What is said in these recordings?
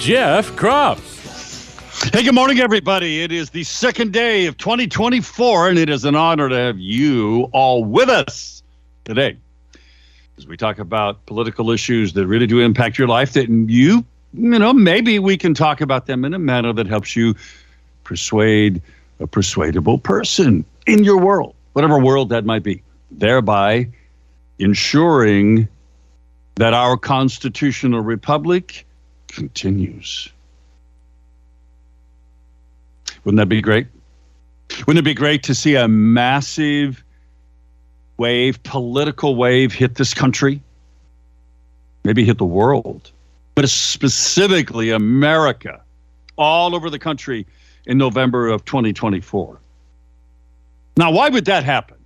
Jeff Kropp. Hey, good morning, everybody. It is the second day of 2024, and it is an honor to have you all with us today as we talk about political issues that really do impact your life. That you, you know, maybe we can talk about them in a manner that helps you persuade a persuadable person in your world, whatever world that might be, thereby ensuring that our constitutional republic continues. Wouldn't that be great? Wouldn't it be great to see a massive wave, political wave hit this country? Maybe hit the world, but specifically America, all over the country in November of 2024. Now, why would that happen?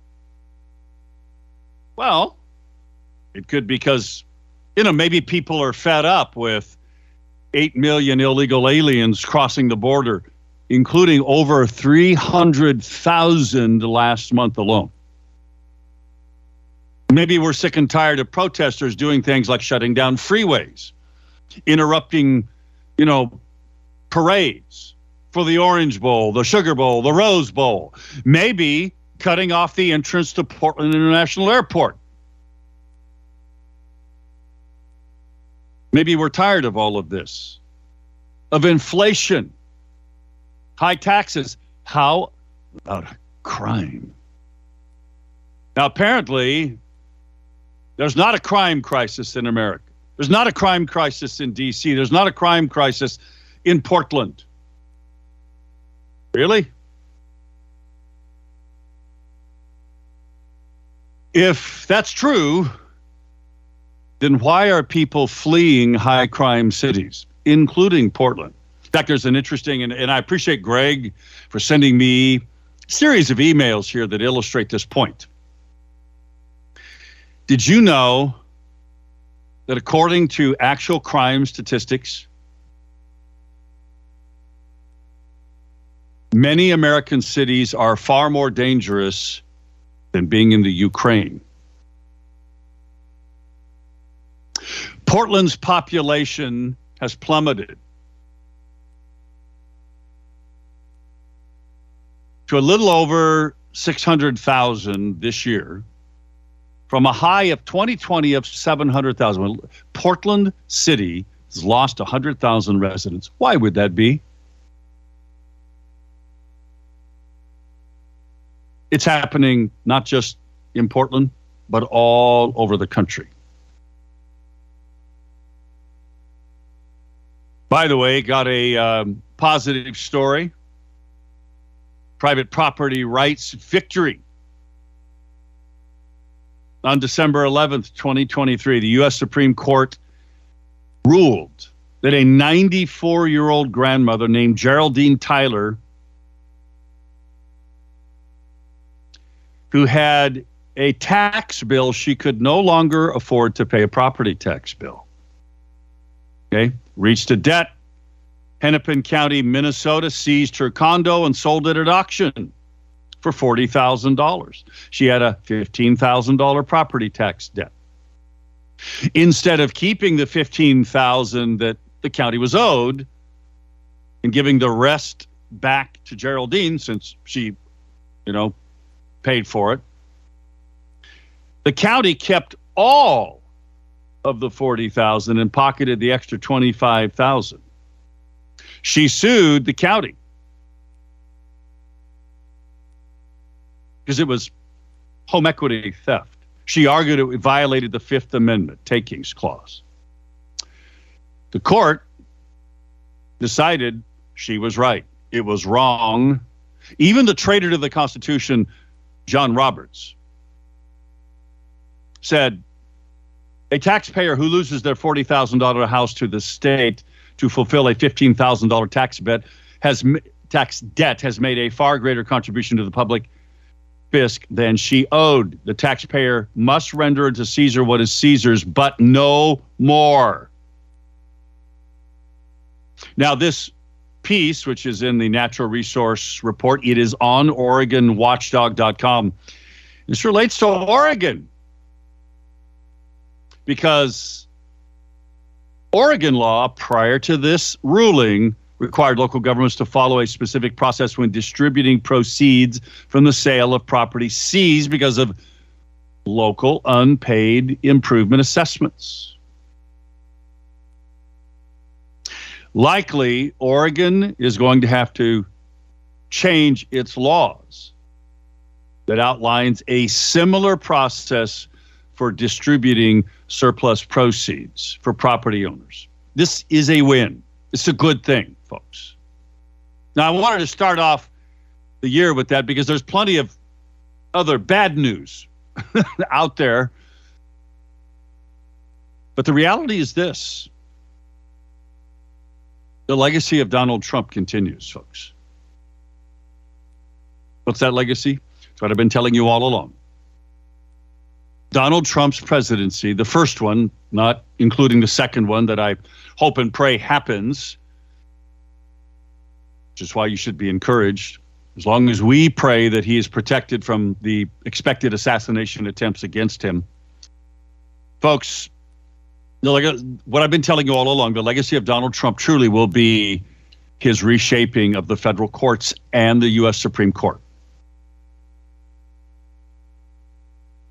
Well, it could because, you know, maybe people are fed up with 8 million illegal aliens crossing the border, including over 300,000 last month alone. Maybe we're sick and tired of protesters doing things like shutting down freeways, interrupting, you know, parades, for the Orange Bowl, the Sugar Bowl, the Rose Bowl, maybe cutting off the entrance to Portland International Airport. Maybe we're tired of all of this, of inflation, high taxes. How about crime? Now, apparently, there's not a crime crisis in America. There's not a crime crisis in D.C. There's not a crime crisis in Portland. Really? If that's true, then why are people fleeing high crime cities, including Portland? In fact, there's an interesting, and, and I appreciate Greg for sending me a series of emails here that illustrate this point. Did you know that according to actual crime statistics, Many American cities are far more dangerous than being in the Ukraine. Portland's population has plummeted to a little over 600,000 this year from a high of 2020 of 700,000. Portland City has lost 100,000 residents. Why would that be? It's happening not just in Portland, but all over the country. By the way, got a um, positive story. Private property rights victory. On December 11th, 2023, the U.S. Supreme Court ruled that a 94 year old grandmother named Geraldine Tyler who had a tax bill she could no longer afford to pay a property tax bill. Okay, reached a debt. Hennepin County, Minnesota seized her condo and sold it at auction for $40,000. She had a $15,000 property tax debt. Instead of keeping the 15,000 that the county was owed and giving the rest back to Geraldine since she, you know, paid for it. The county kept all of the 40,000 and pocketed the extra 25,000. She sued the county because it was home equity theft. She argued it violated the Fifth Amendment takings clause. The court decided she was right. It was wrong. Even the traitor to the Constitution John Roberts, said a taxpayer who loses their $40,000 house to the state to fulfill a $15,000 tax bet has tax debt has made a far greater contribution to the public fisc than she owed. The taxpayer must render to Caesar what is Caesar's, but no more. Now, this piece, which is in the Natural Resource Report, it is on OregonWatchdog.com. This relates to Oregon because Oregon law, prior to this ruling, required local governments to follow a specific process when distributing proceeds from the sale of property seized because of local unpaid improvement assessments. Likely, Oregon is going to have to change its laws that outlines a similar process for distributing surplus proceeds for property owners. This is a win. It's a good thing, folks. Now, I wanted to start off the year with that because there's plenty of other bad news out there. But the reality is this the legacy of Donald Trump continues, folks. What's that legacy? It's what I've been telling you all along. Donald Trump's presidency, the first one, not including the second one that I hope and pray happens, which is why you should be encouraged. As long as we pray that he is protected from the expected assassination attempts against him. Folks, what I've been telling you all along, the legacy of Donald Trump truly will be his reshaping of the federal courts and the U.S. Supreme Court.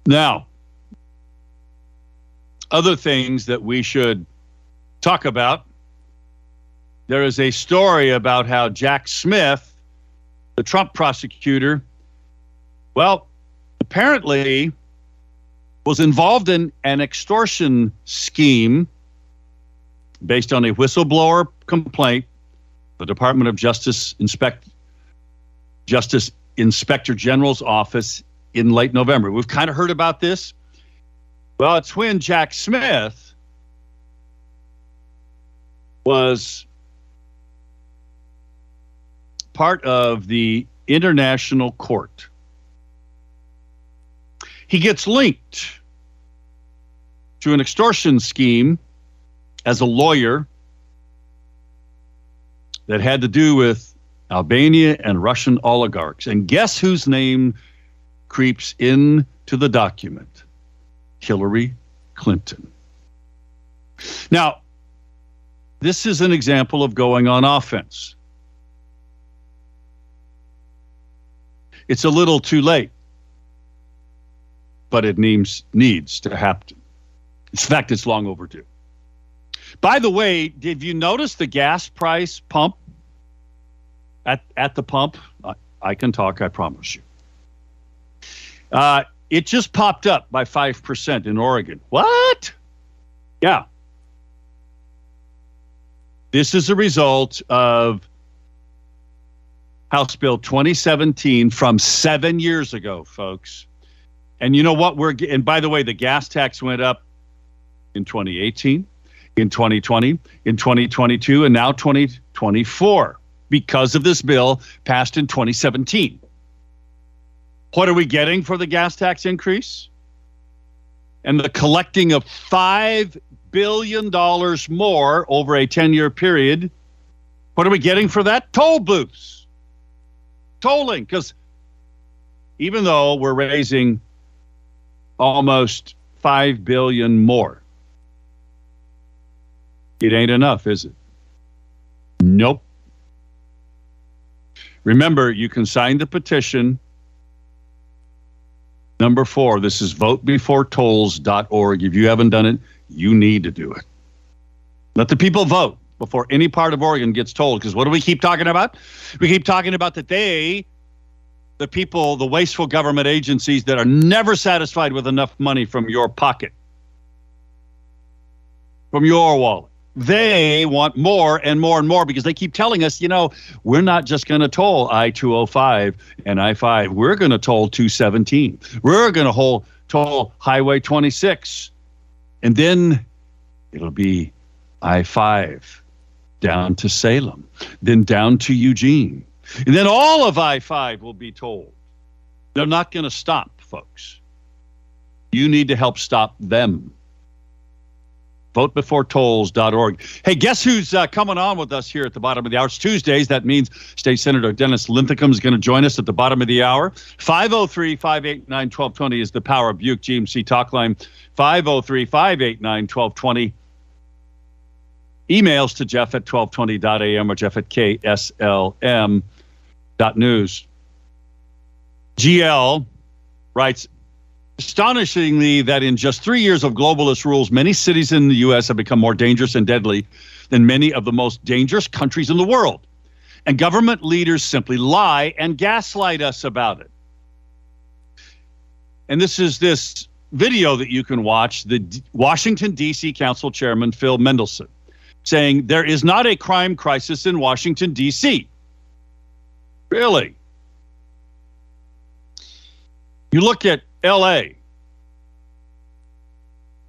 Now, other things that we should talk about. There is a story about how Jack Smith, the Trump prosecutor, well, apparently was involved in an extortion scheme based on a whistleblower complaint. The Department of Justice inspect Justice Inspector General's office in late November. We've kind of heard about this. Well, it's when Jack Smith was part of the international court. He gets linked to an extortion scheme as a lawyer that had to do with Albania and Russian oligarchs. And guess whose name creeps into the document? Hillary Clinton. Now, this is an example of going on offense. It's a little too late, but it needs, needs to happen. In fact, it's long overdue. By the way, did you notice the gas price pump at, at the pump? I, I can talk, I promise you. Uh, it just popped up by 5% in Oregon. What? Yeah. This is a result of House Bill 2017 from seven years ago, folks. And you know what? We're and by the way, the gas tax went up in 2018, in 2020, in 2022, and now 2024 because of this bill passed in 2017. What are we getting for the gas tax increase? And the collecting of $5 billion more over a 10 year period. What are we getting for that? Toll booths. Tolling. Because even though we're raising almost 5 billion more, it ain't enough, is it? Nope. Remember, you can sign the petition Number four, this is votebeforetolls.org. If you haven't done it, you need to do it. Let the people vote before any part of Oregon gets tolled. Because what do we keep talking about? We keep talking about that they, the people, the wasteful government agencies that are never satisfied with enough money from your pocket, from your wallet they want more and more and more because they keep telling us, you know, we're not just going to toll I 205 and I 5. We're going to toll 217. We're going to toll Highway 26. And then it'll be I 5 down to Salem, then down to Eugene. And then all of I 5 will be tolled. They're not going to stop, folks. You need to help stop them. VoteBeforeTolls.org. Hey, guess who's uh, coming on with us here at the bottom of the hour? It's Tuesdays. That means State Senator Dennis Linthicum is going to join us at the bottom of the hour. 503 589 1220 is the Power of Buick GMC talk line. 503 589 1220. Emails to Jeff at 1220.am or Jeff at KSLM.news. GL writes Astonishingly, that in just three years of globalist rules, many cities in the U.S. have become more dangerous and deadly than many of the most dangerous countries in the world. And government leaders simply lie and gaslight us about it. And this is this video that you can watch the D- Washington, D.C. Council Chairman Phil Mendelson saying there is not a crime crisis in Washington, D.C. Really? You look at LA,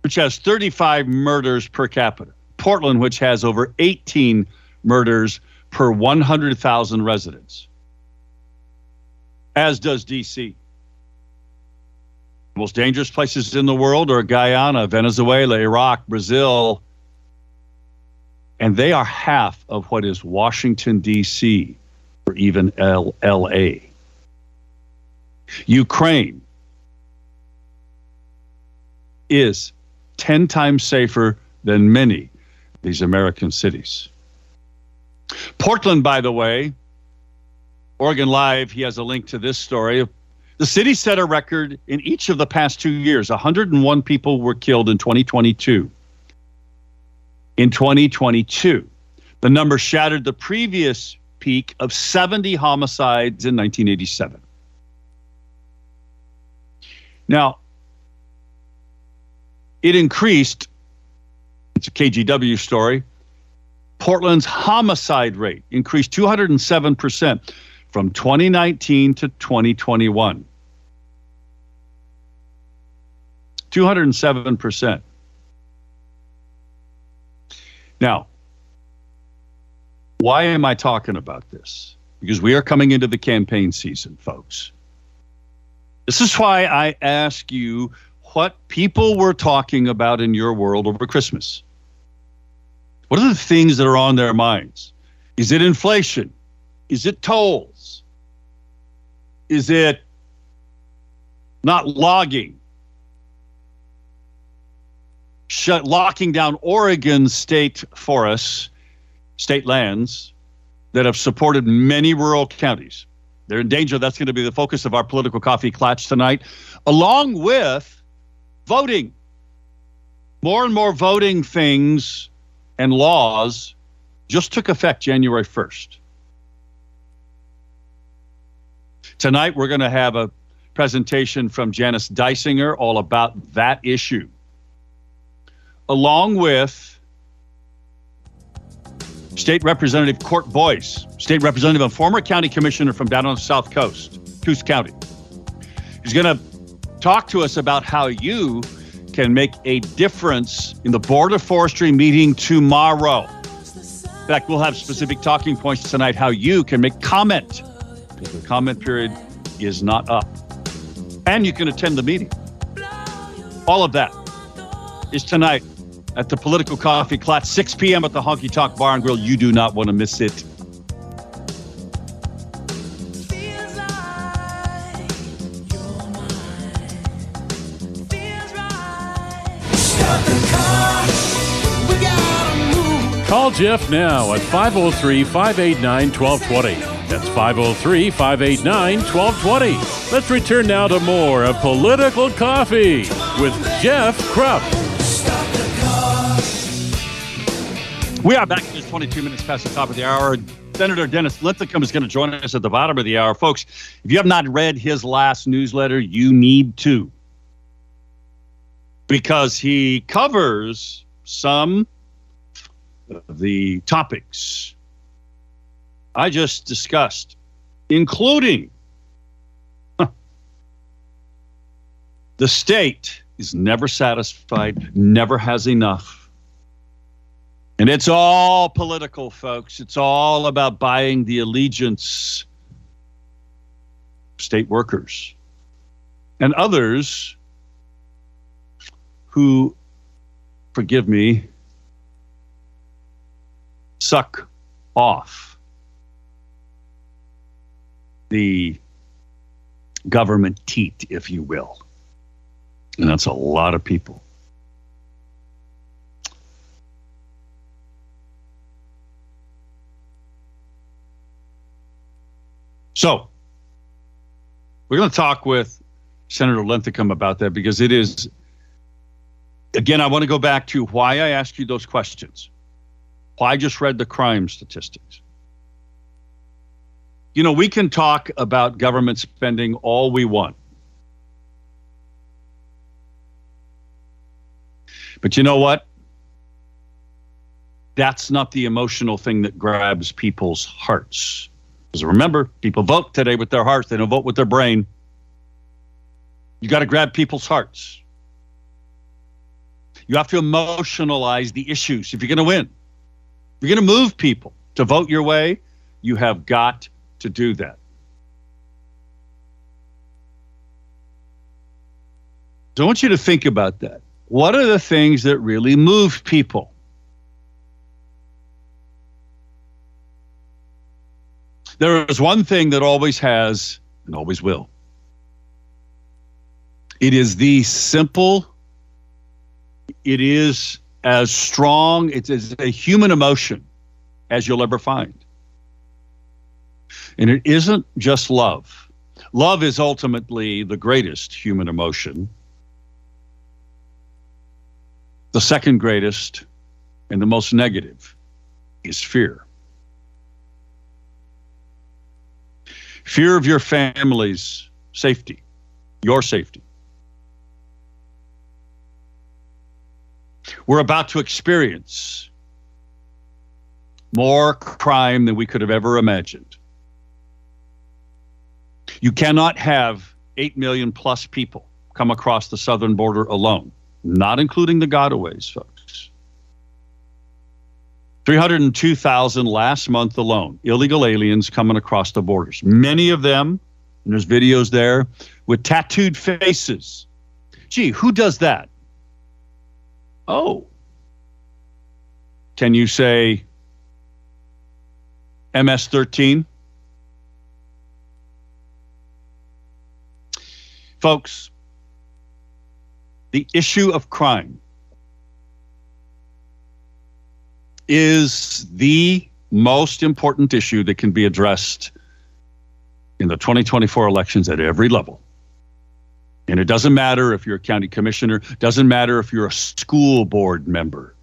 which has 35 murders per capita, Portland, which has over 18 murders per 100,000 residents, as does DC. Most dangerous places in the world are Guyana, Venezuela, Iraq, Brazil, and they are half of what is Washington, D.C., or even L- LA. Ukraine is 10 times safer than many these American cities. Portland, by the way, Oregon Live, he has a link to this story. The city set a record in each of the past two years. 101 people were killed in 2022. In 2022, the number shattered the previous peak of 70 homicides in 1987. Now, it increased. It's a KGW story. Portland's homicide rate increased 207% from 2019 to 2021. 207%. Now, why am I talking about this? Because we are coming into the campaign season, folks. This is why I ask you what people were talking about in your world over Christmas. What are the things that are on their minds? Is it inflation? Is it tolls? Is it not logging? Shut, locking down Oregon state forests, state lands that have supported many rural counties. They're in danger. That's going to be the focus of our political coffee klatch tonight, along with voting. More and more voting things and laws just took effect January 1st. Tonight, we're going to have a presentation from Janice Dysinger all about that issue, along with State Representative Court Boice, State Representative and former county commissioner from down on the South Coast, Coos County. He's going to talk to us about how you can make a difference in the Board of Forestry meeting tomorrow. In fact, we'll have specific talking points tonight how you can make comment the comment period is not up. And you can attend the meeting. All of that is tonight at the Political Coffee Klatch, 6 p.m. at the Honky Tonk Bar and Grill. You do not want to miss it. Jeff now at 503 589 1220. That's 503 589 1220. Let's return now to more of Political Coffee with Jeff Kropp. We are back. Just 22 minutes past the top of the hour. Senator Dennis Linthicum is going to join us at the bottom of the hour. Folks, if you have not read his last newsletter, you need to. Because he covers some the topics I just discussed, including huh, the state is never satisfied, never has enough And it's all political, folks. It's all about buying the allegiance state workers and others who, forgive me, suck off the government teat, if you will. And that's a lot of people. So, we're going to talk with Senator Linthicum about that because it is, again, I want to go back to why I asked you those questions. Why I just read the crime statistics. You know, we can talk about government spending all we want. But you know what? That's not the emotional thing that grabs people's hearts. Because remember, people vote today with their hearts, they don't vote with their brain. You got to grab people's hearts. You have to emotionalize the issues if you're going to win. You're going to move people to vote your way, you have got to do that. So I want you to think about that. What are the things that really move people? There is one thing that always has and always will. It is the simple, it is as strong, it is a human emotion as you'll ever find. And it isn't just love. Love is ultimately the greatest human emotion. The second greatest and the most negative is fear. fear of your family's safety, your safety. We're about to experience more crime than we could have ever imagined. You cannot have 8 million plus people come across the southern border alone, not including the gotaways, folks. 302,000 last month alone, illegal aliens coming across the borders. Many of them, and there's videos there, with tattooed faces. Gee, who does that? Oh. Can you say MS 13? Folks, the issue of crime is the most important issue that can be addressed in the 2024 elections at every level. And it doesn't matter if you're a county commissioner, doesn't matter if you're a school board member,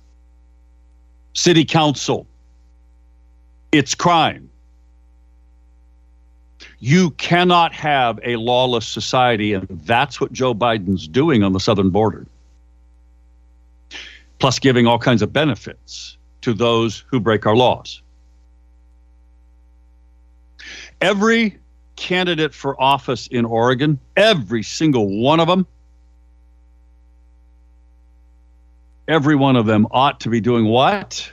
city council. It's crime. You cannot have a lawless society, and that's what Joe Biden's doing on the southern border. Plus, giving all kinds of benefits to those who break our laws. Every candidate for office in Oregon, every single one of them, every one of them ought to be doing what?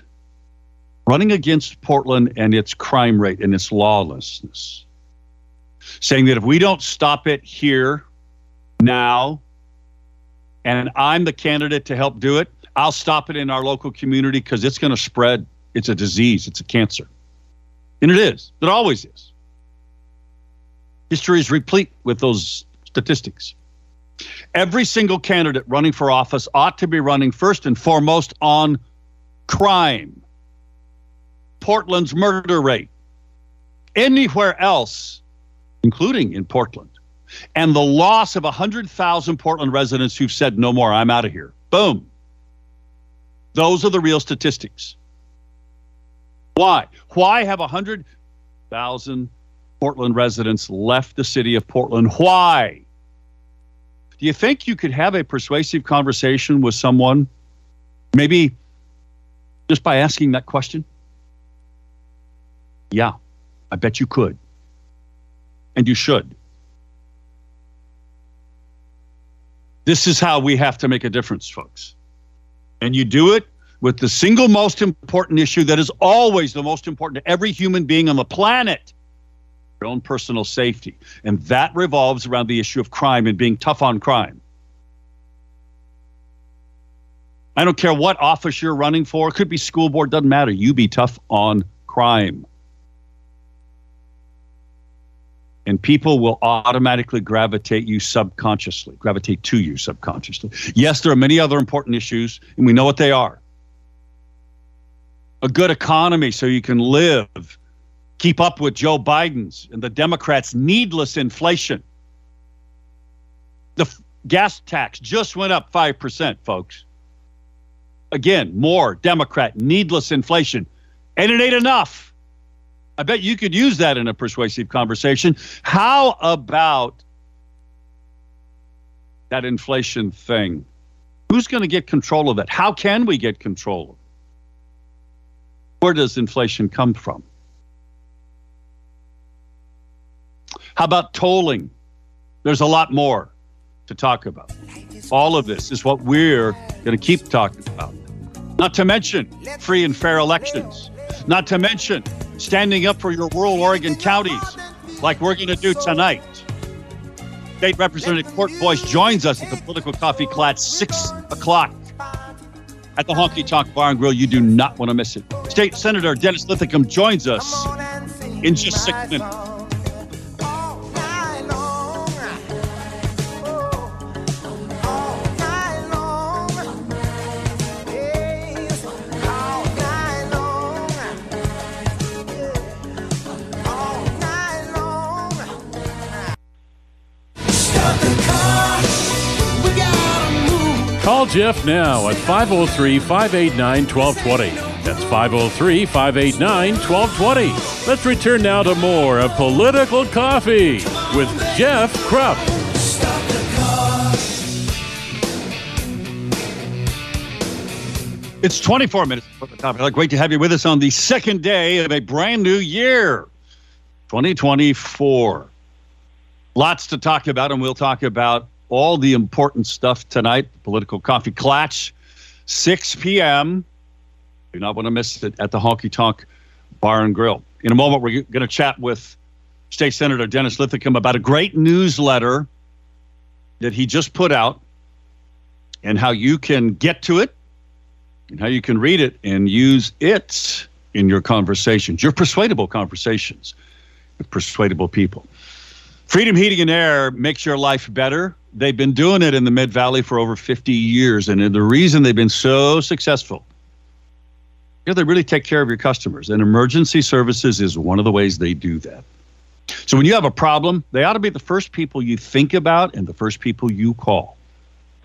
Running against Portland and its crime rate and its lawlessness. Saying that if we don't stop it here, now, and I'm the candidate to help do it, I'll stop it in our local community because it's going to spread. It's a disease, it's a cancer. And it is, it always is. History is replete with those statistics. Every single candidate running for office ought to be running first and foremost on crime, Portland's murder rate, anywhere else, including in Portland, and the loss of 100,000 Portland residents who've said, no more, I'm out of here. Boom. Those are the real statistics. Why? Why have 100,000 Portland residents left the city of Portland? Why? Do you think you could have a persuasive conversation with someone, maybe just by asking that question? Yeah, I bet you could. And you should. This is how we have to make a difference, folks. And you do it with the single most important issue that is always the most important to every human being on the planet your own personal safety. And that revolves around the issue of crime and being tough on crime. I don't care what office you're running for, it could be school board, doesn't matter. You be tough on crime. and people will automatically gravitate you subconsciously, gravitate to you subconsciously. Yes, there are many other important issues, and we know what they are. A good economy so you can live, keep up with Joe Biden's and the Democrats' needless inflation. The f- gas tax just went up 5%, folks. Again, more Democrat needless inflation. And it ain't enough. I bet you could use that in a persuasive conversation. How about that inflation thing? Who's going to get control of that? How can we get control of it? Where does inflation come from? How about tolling? There's a lot more to talk about. All of this is what we're going to keep talking about. Not to mention free and fair elections. Not to mention standing up for your rural Oregon counties, like we're going to do tonight. State Representative Court Boice joins us at the Political Coffee Klatch, 6 o'clock at the Honky Tonk Bar and Grill. You do not want to miss it. State Senator Dennis Linthicum joins us in just six minutes. Jeff now at 503 589 1220. That's 503 589 1220. Let's return now to more of Political Coffee with Jeff Kropp. It's 24 minutes. Great to have you with us on the second day of a brand new year, 2024. Lots to talk about, and we'll talk about all the important stuff tonight. Political Coffee Klatch, 6 p.m. Do not want to miss it at the Honky Tonk Bar and Grill. In a moment, we're going to chat with State Senator Dennis Linthicum about a great newsletter that he just put out and how you can get to it and how you can read it and use it in your conversations, your persuadable conversations with persuadable people. Freedom Heating and Air makes your life better they've been doing it in the Mid Valley for over 50 years. And the reason they've been so successful is they really take care of your customers. And emergency services is one of the ways they do that. So when you have a problem, they ought to be the first people you think about and the first people you call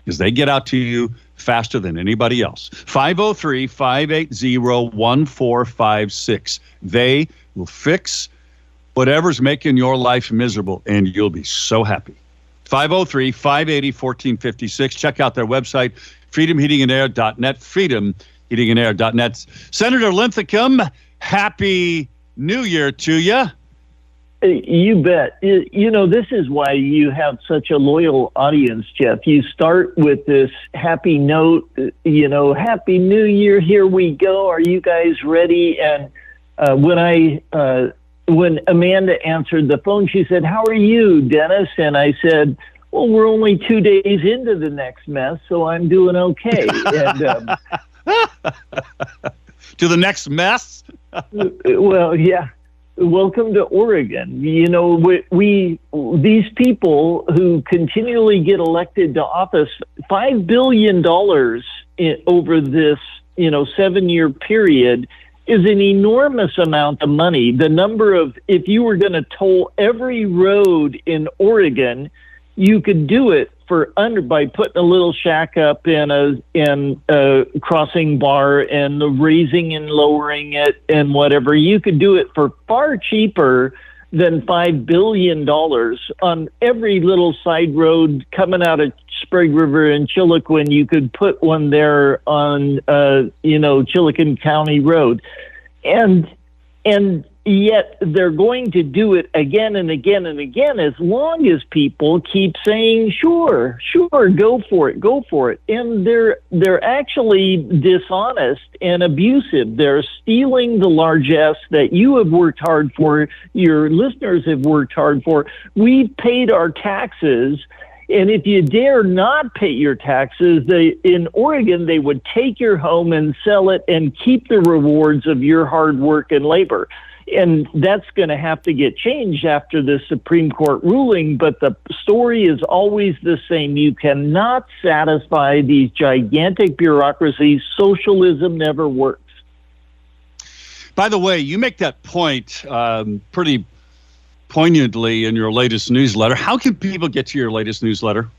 because they get out to you faster than anybody else. 503 580 1456. They will fix whatever's making your life miserable, and you'll be so happy. 503 580 1456. Check out their website, freedomheatingandair.net, freedomheatingandair.net. Senator Linthicum, happy new year to you. You bet. You know, this is why you have such a loyal audience, Jeff. You start with this happy note, you know, happy new year, here we go. Are you guys ready? And uh, when I, uh, when Amanda answered the phone, she said, How are you, Dennis? And I said, Well, we're only two days into the next mess, so I'm doing okay. and, um, to the next mess? well, yeah. Welcome to Oregon. You know, we, we these people who continually get elected to office, five billion dollars over this, you know, seven year period is an enormous amount of money. The number of, if you were going to toll every road in Oregon, you could do it for under by putting a little shack up in a in a crossing bar and the raising and lowering it and whatever. You could do it for far cheaper than five billion dollars on every little side road coming out of Sprague River and Chiloquin. You could put one there on, uh, you know, Chiloquin County Road, and and yet they're going to do it again and again and again as long as people keep saying sure sure go for it go for it. And they're they're actually dishonest and abusive. They're stealing the largesse that you have worked hard for your listeners have worked hard for. We've paid our taxes and if you dare not pay your taxes, they in Oregon they would take your home and sell it and keep the rewards of your hard work and labor. And that's going to have to get changed after the Supreme Court ruling. But the story is always the same. You cannot satisfy these gigantic bureaucracies. Socialism never works. By the way, you make that point um, pretty poignantly in your latest newsletter. How can people get to your latest newsletter?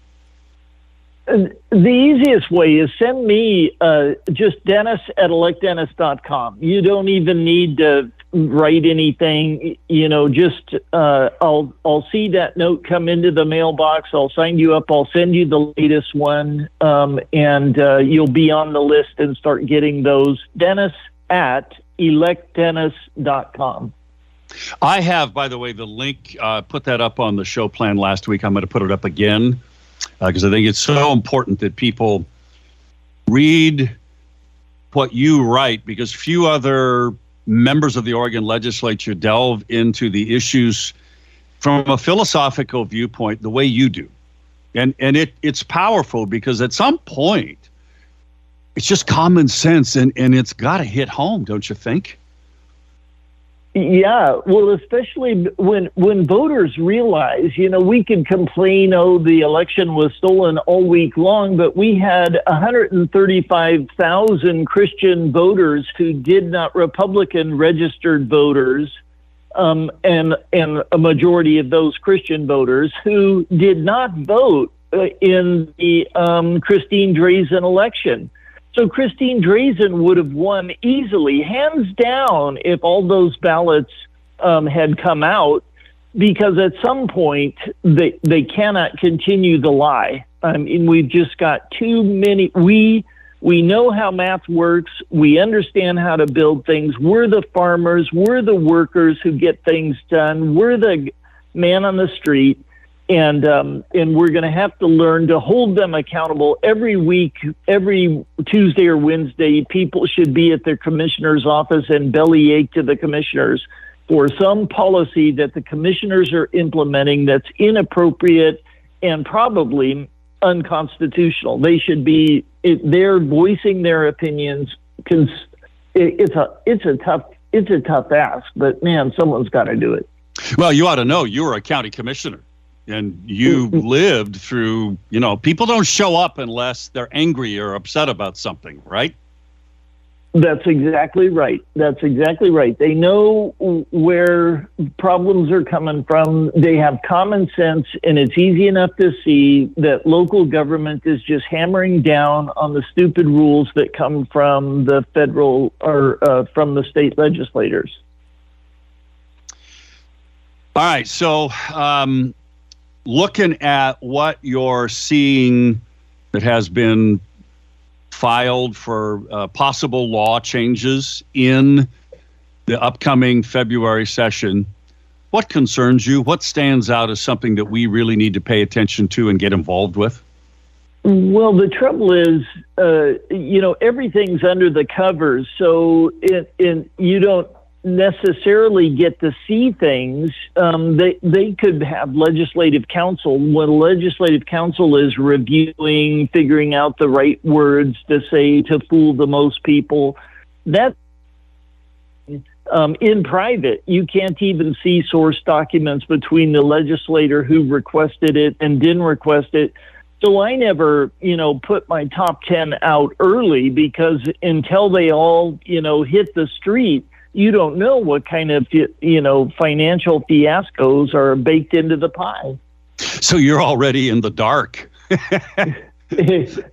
The easiest way is send me uh, just Dennis at electdennis.com. You don't even need to write anything. You know, just uh, I'll I'll see that note come into the mailbox. I'll sign you up. I'll send you the latest one, um, and uh, you'll be on the list and start getting those. Dennis at electdennis.com. I have, by the way, the link. Uh, put that up on the show plan last week. I'm going to put it up again because uh, I think it's so important that people read what you write because few other members of the Oregon legislature delve into the issues from a philosophical viewpoint the way you do. And and it it's powerful because at some point it's just common sense and, and it's got to hit home, don't you think? Yeah, well, especially when when voters realize, you know, we can complain, oh, the election was stolen all week long, but we had 135,000 Christian voters who did not Republican registered voters, um, and and a majority of those Christian voters who did not vote uh, in the um, Christine Drazan election. So Christine Drazan would have won easily, hands down, if all those ballots um, had come out, because at some point they they cannot continue the lie. I mean, we've just got too many. We we know how math works. We understand how to build things. We're the farmers. We're the workers who get things done. We're the man on the street and um, and we're going to have to learn to hold them accountable every week, every Tuesday or Wednesday. People should be at their commissioner's office and bellyache to the commissioners for some policy that the commissioners are implementing that's inappropriate and probably unconstitutional. They should be they're voicing their opinions. It's a it's a tough it's a tough ask, but man, someone's got to do it. Well, you ought to know you were a county commissioner and you mm-hmm. lived through you know people don't show up unless they're angry or upset about something right? That's exactly right. That's exactly right. They know where problems are coming from. They have common sense and it's easy enough to see that local government is just hammering down on the stupid rules that come from the federal or uh, from the state legislators. All right so um, looking at what you're seeing that has been filed for uh, possible law changes in the upcoming February session, what concerns you? What stands out as something that we really need to pay attention to and get involved with? Well, the trouble is, uh, you know, everything's under the covers, so it, it, you don't necessarily get to see things. Um, they they could have legislative counsel when legislative counsel is reviewing, figuring out the right words to say to fool the most people. That um, in private, you can't even see source documents between the legislator who requested it and didn't request it. So I never, you know, put my top 10 out early because until they all, you know, hit the street, you don't know what kind of you know financial fiascos are baked into the pie. So you're already in the dark.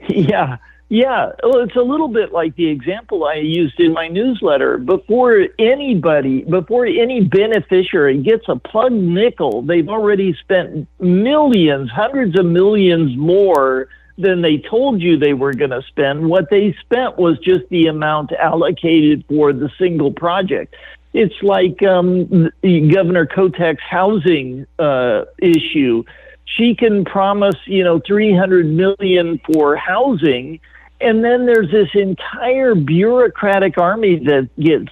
yeah. Yeah, well, it's a little bit like the example I used in my newsletter. Before anybody, before any beneficiary gets a plug nickel, they've already spent millions, hundreds of millions more than they told you they were going to spend. What they spent was just the amount allocated for the single project. It's like um, Governor Kotek's housing uh, issue. She can promise, you know, 300 million for housing, and then there's this entire bureaucratic army that gets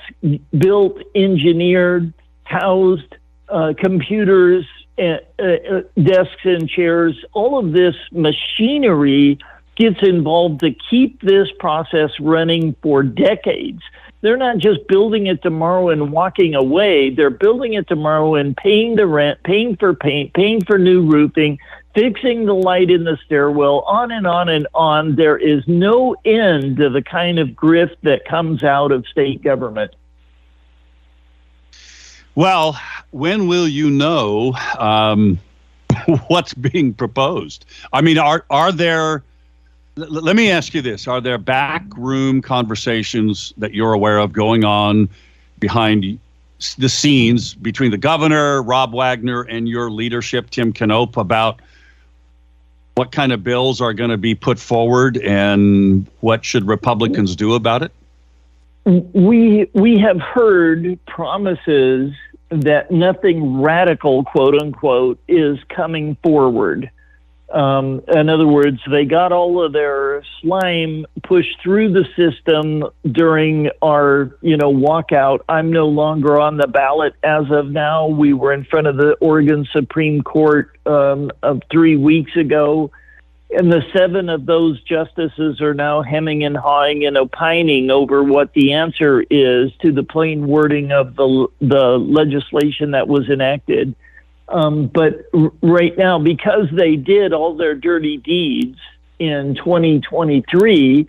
built, engineered, housed, uh, computers, uh, uh, desks and chairs. All of this machinery gets involved to keep this process running for decades. They're not just building it tomorrow and walking away. They're building it tomorrow and paying the rent, paying for paint, paying for new roofing, fixing the light in the stairwell, on and on and on. There is no end to the kind of grift that comes out of state government. Well, when will you know um, what's being proposed? I mean, are are there let me ask you this: Are there backroom conversations that you're aware of going on behind the scenes between the governor, Rob Wagner, and your leadership, Tim Knopp, about what kind of bills are going to be put forward and what should Republicans do about it? We we have heard promises that nothing radical, quote unquote, is coming forward. Um, in other words, they got all of their slime pushed through the system during our, you know, walkout. I'm no longer on the ballot as of now. We were in front of the Oregon Supreme Court um, of three weeks ago, and the seven of those justices are now hemming and hawing and opining over what the answer is to the plain wording of the the legislation that was enacted. Um, but r- right now, because they did all their dirty deeds in 2023,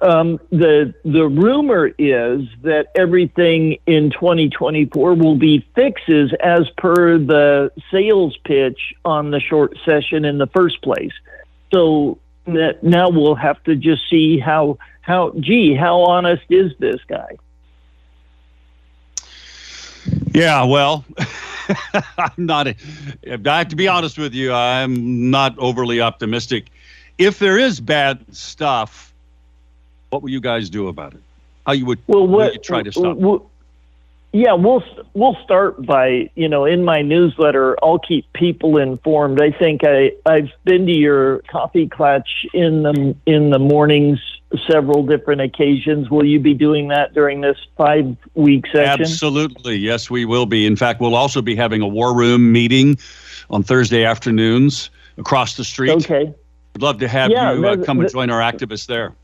um, the the rumor is that everything in 2024 will be fixes as per the sales pitch on the short session in the first place. So that now we'll have to just see how how gee how honest is this guy? Yeah, well. I'm not. I have to be honest with you. I'm not overly optimistic. If there is bad stuff, what will you guys do about it? How you would, well, what, you try to stop? Yeah, we'll we'll start by you know in my newsletter I'll keep people informed. I think I I've been to your coffee klatch in the in the mornings several different occasions. Will you be doing that during this five week session? Absolutely, yes, we will be. In fact, we'll also be having a war room meeting on Thursday afternoons across the street. Okay, I'd love to have yeah, you uh, come and join our activists there.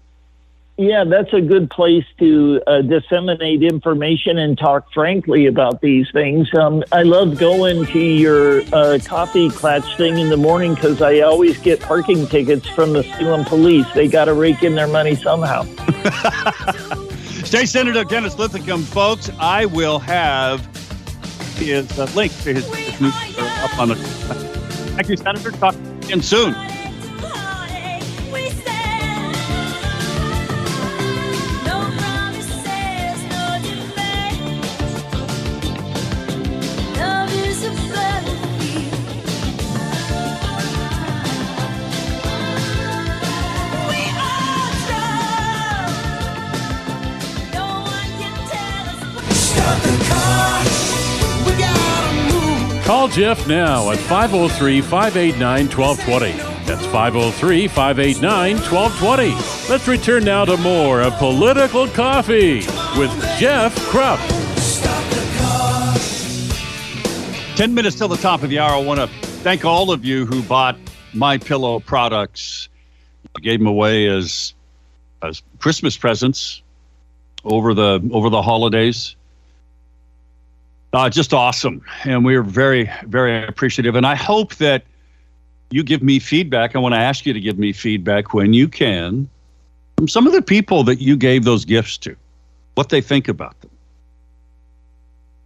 Yeah, that's a good place to uh, disseminate information and talk frankly about these things. Um, I love going to your uh, coffee klatch thing in the morning because I always get parking tickets from the Salem police. They got to rake in their money somehow. State Senator Dennis Linthicum, folks, I will have his uh, link to his, his new up on the. Thank you, Senator. Talk again soon. Call Jeff now at 503 589 1220. That's 503 589 1220. Let's return now to more of Political Coffee with Jeff Kropp. 10 minutes till the top of the hour. I want to thank all of you who bought My Pillow products. I gave them away as as Christmas presents over the over the holidays. Uh, just awesome. And we're very, very appreciative. And I hope that you give me feedback. I want to ask you to give me feedback when you can from some of the people that you gave those gifts to, what they think about them.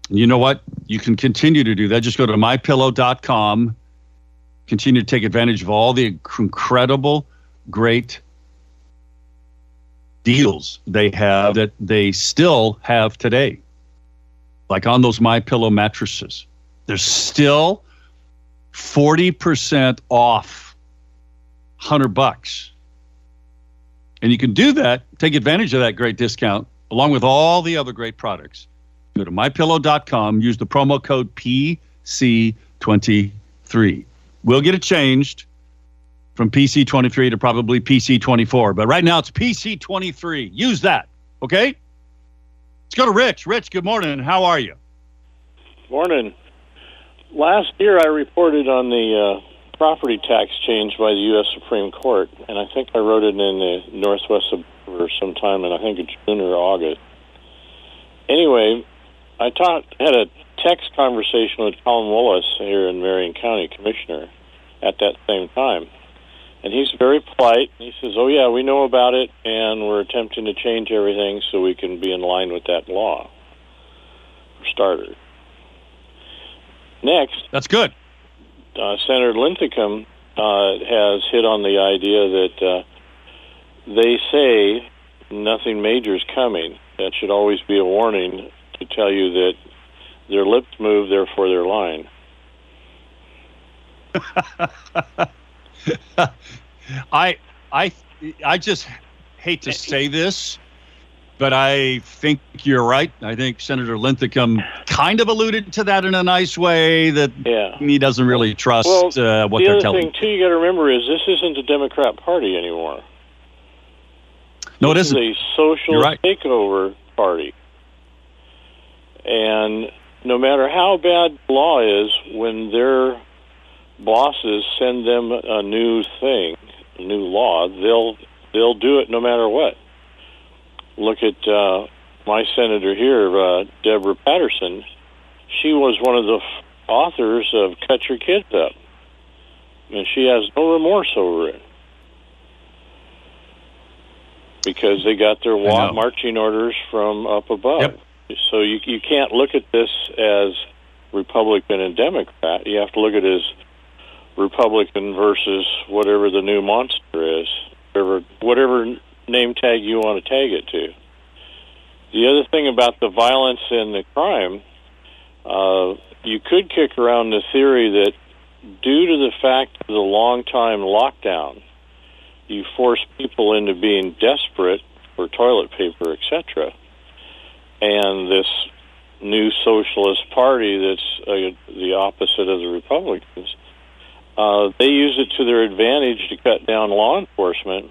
And you know what? You can continue to do that. Just go to mypillow.com. Continue to take advantage of all the incredible, great deals they have that they still have today like on those my pillow mattresses there's still 40% off 100 bucks and you can do that take advantage of that great discount along with all the other great products Go to mypillow.com, use the promo code PC23. We'll get it changed from PC23 to probably PC24, but right now it's PC23. Use that, okay? Let's go to Rich. Rich, good morning. How are you? Morning. Last year I reported on the uh, property tax change by the U.S. Supreme Court, and I think I wrote it in the Northwest Observer sometime in I think June or August. Anyway, I had a text conversation with Colm Willis here in Marion County, Commissioner, at that same time, and he's very polite. He says, "Oh yeah, we know about it, and we're attempting to change everything so we can be in line with that law." For starters. Next, that's good. Uh, Senator Linthicum uh, has hit on the idea that uh, they say nothing major is coming. That should always be a warning to tell you that their lips move, therefore they're lying. I I I just hate to say this, but I think you're right. I think Senator Linthicum kind of alluded to that in a nice way that yeah. he doesn't really trust well, uh, what the they're other telling. thing too, you got to remember is this isn't a Democrat Party anymore. No, it this isn't. is a social right. takeover party, and no matter how bad the law is, when their bosses send them a new thing, a new law, they'll they'll do it no matter what. Look at uh, my senator here, uh, Deborah Patterson. She was one of the f- authors of "Cut Your Kids Up," and she has no remorse over it because they got their wa- marching orders from up above. Yep. So you you can't look at this as Republican and Democrat. You have to look at it as Republican versus whatever the new monster is, whatever whatever name tag you want to tag it to. The other thing about the violence and the crime, uh, you could kick around the theory that due to the fact of the long time lockdown, you force people into being desperate for toilet paper, etc. And this new socialist party that's uh, the opposite of the Republicans, uh, they use it to their advantage to cut down law enforcement.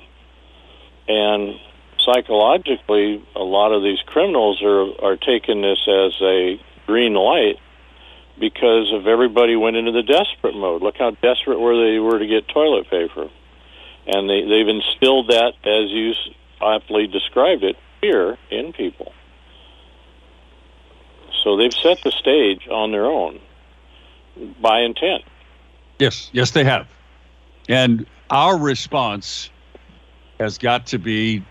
And psychologically, a lot of these criminals are are taking this as a green light because of everybody went into the desperate mode. Look how desperate were they were to get toilet paper and they, they've instilled that, as you aptly described it, fear in people. So they've set the stage on their own by intent. Yes, yes, they have. And our response has got to be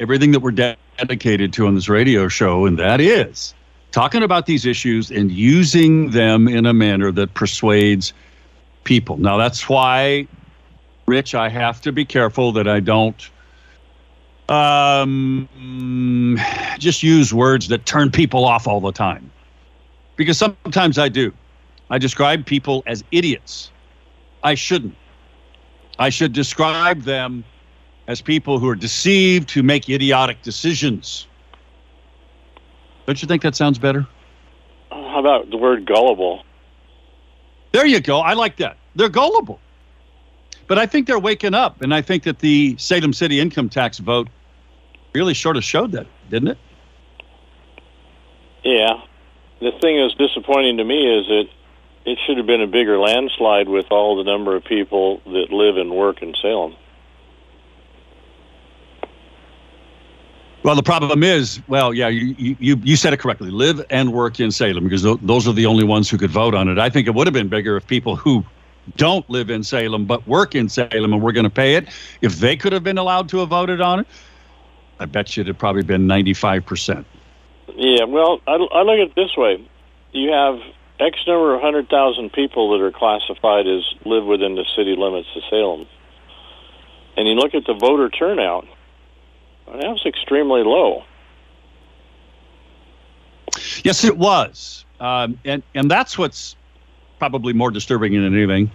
everything that we're dedicated to on this radio show, and that is talking about these issues and using them in a manner that persuades people. Now, that's why, Rich, I have to be careful that I don't um, just use words that turn people off all the time. Because sometimes I do. I describe people as idiots. I shouldn't. I should describe them as people who are deceived, who make idiotic decisions. Don't you think that sounds better? How about the word gullible? There you go. I like that. They're gullible. But I think they're waking up. And I think that the Salem City income tax vote really sort of showed that, didn't it? Yeah. The thing that's disappointing to me is that it should have been a bigger landslide with all the number of people that live and work in Salem. Well, the problem is, well, yeah, you, you, you said it correctly. Live and work in Salem because th- those are the only ones who could vote on it. I think it would have been bigger if people who don't live in Salem but work in Salem and we're going to pay it, if they could have been allowed to have voted on it, I bet you it'd probably been 95%. Yeah, well, I, I look at it this way: you have X number of hundred thousand people that are classified as live within the city limits of Salem, and you look at the voter turnout, and that was extremely low. Yes, it was. Um, and, and that's what's probably more disturbing than anything.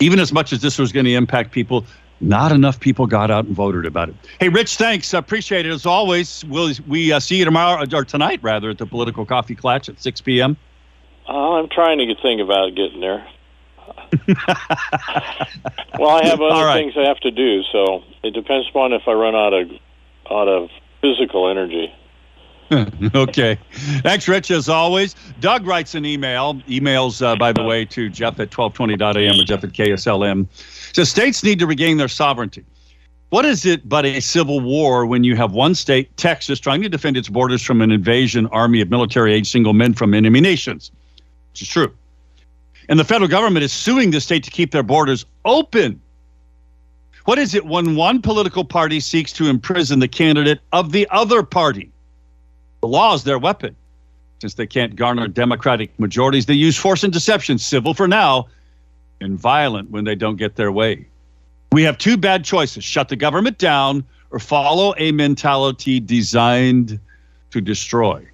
Even as much as this was going to impact people, Not enough people got out and voted about it. Hey, Rich, thanks. Appreciate it as always. We'll we uh, see you tomorrow or tonight rather at the Political Coffee Klatch at 6 p.m. Uh, I'm trying to think about getting there. well, I have other right. things I have to do, so it depends upon if I run out of out of physical energy. okay. Thanks, Rich, as always. Doug writes an email. Emails, uh, by the way, to Jeff at 1220.am or Jeff at KSLM. So states need to regain their sovereignty. What is it but a civil war when you have one state, Texas, trying to defend its borders from an invasion army of military age single men from enemy nations? Which is true. And the federal government is suing the state to keep their borders open. What is it when one political party seeks to imprison the candidate of the other party? The law is their weapon. Since they can't garner Democratic majorities, they use force and deception, civil for now, and violent when they don't get their way. We have two bad choices shut the government down or follow a mentality designed to destroy.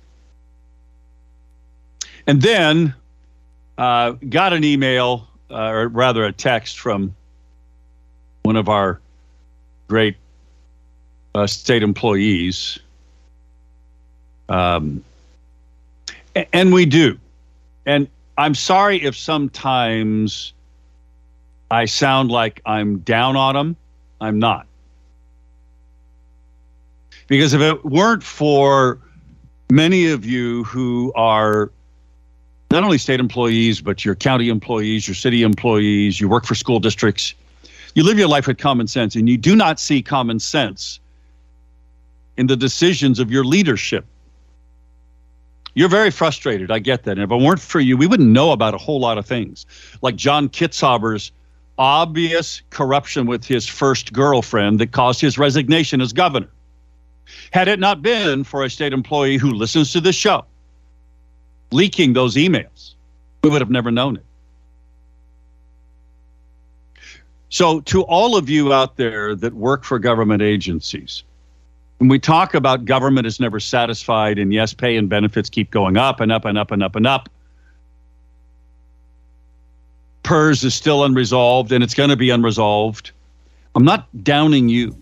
And then uh, got an email, uh, or rather a text from one of our great uh, state employees um, and we do. And I'm sorry if sometimes I sound like I'm down on them. I'm not. Because if it weren't for many of you who are not only state employees, but your county employees, your city employees, you work for school districts, you live your life with common sense, and you do not see common sense in the decisions of your leadership. You're very frustrated. I get that. And if it weren't for you, we wouldn't know about a whole lot of things, like John Kitzhaber's obvious corruption with his first girlfriend that caused his resignation as governor. Had it not been for a state employee who listens to this show leaking those emails, we would have never known it. So, to all of you out there that work for government agencies, when we talk about government is never satisfied, and yes, pay and benefits keep going up and up and up and up and up. PERS is still unresolved, and it's going to be unresolved. I'm not downing you.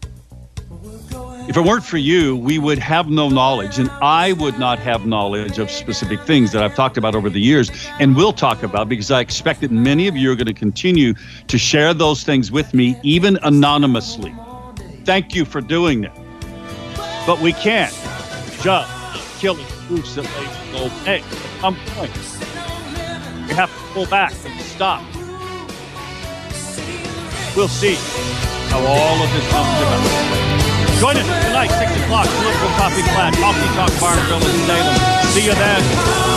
If it weren't for you, we would have no knowledge, and I would not have knowledge of specific things that I've talked about over the years and will talk about because I expect that many of you are going to continue to share those things with me, even anonymously. Thank you for doing that. But we can't just kill the goose that lays gold eggs. At some point, we have to pull back and stop. We'll see how all of this comes about. Join us tonight, 6 o'clock, Political Coffee Klatch, Honky Tonk Bar and Salem. See you then.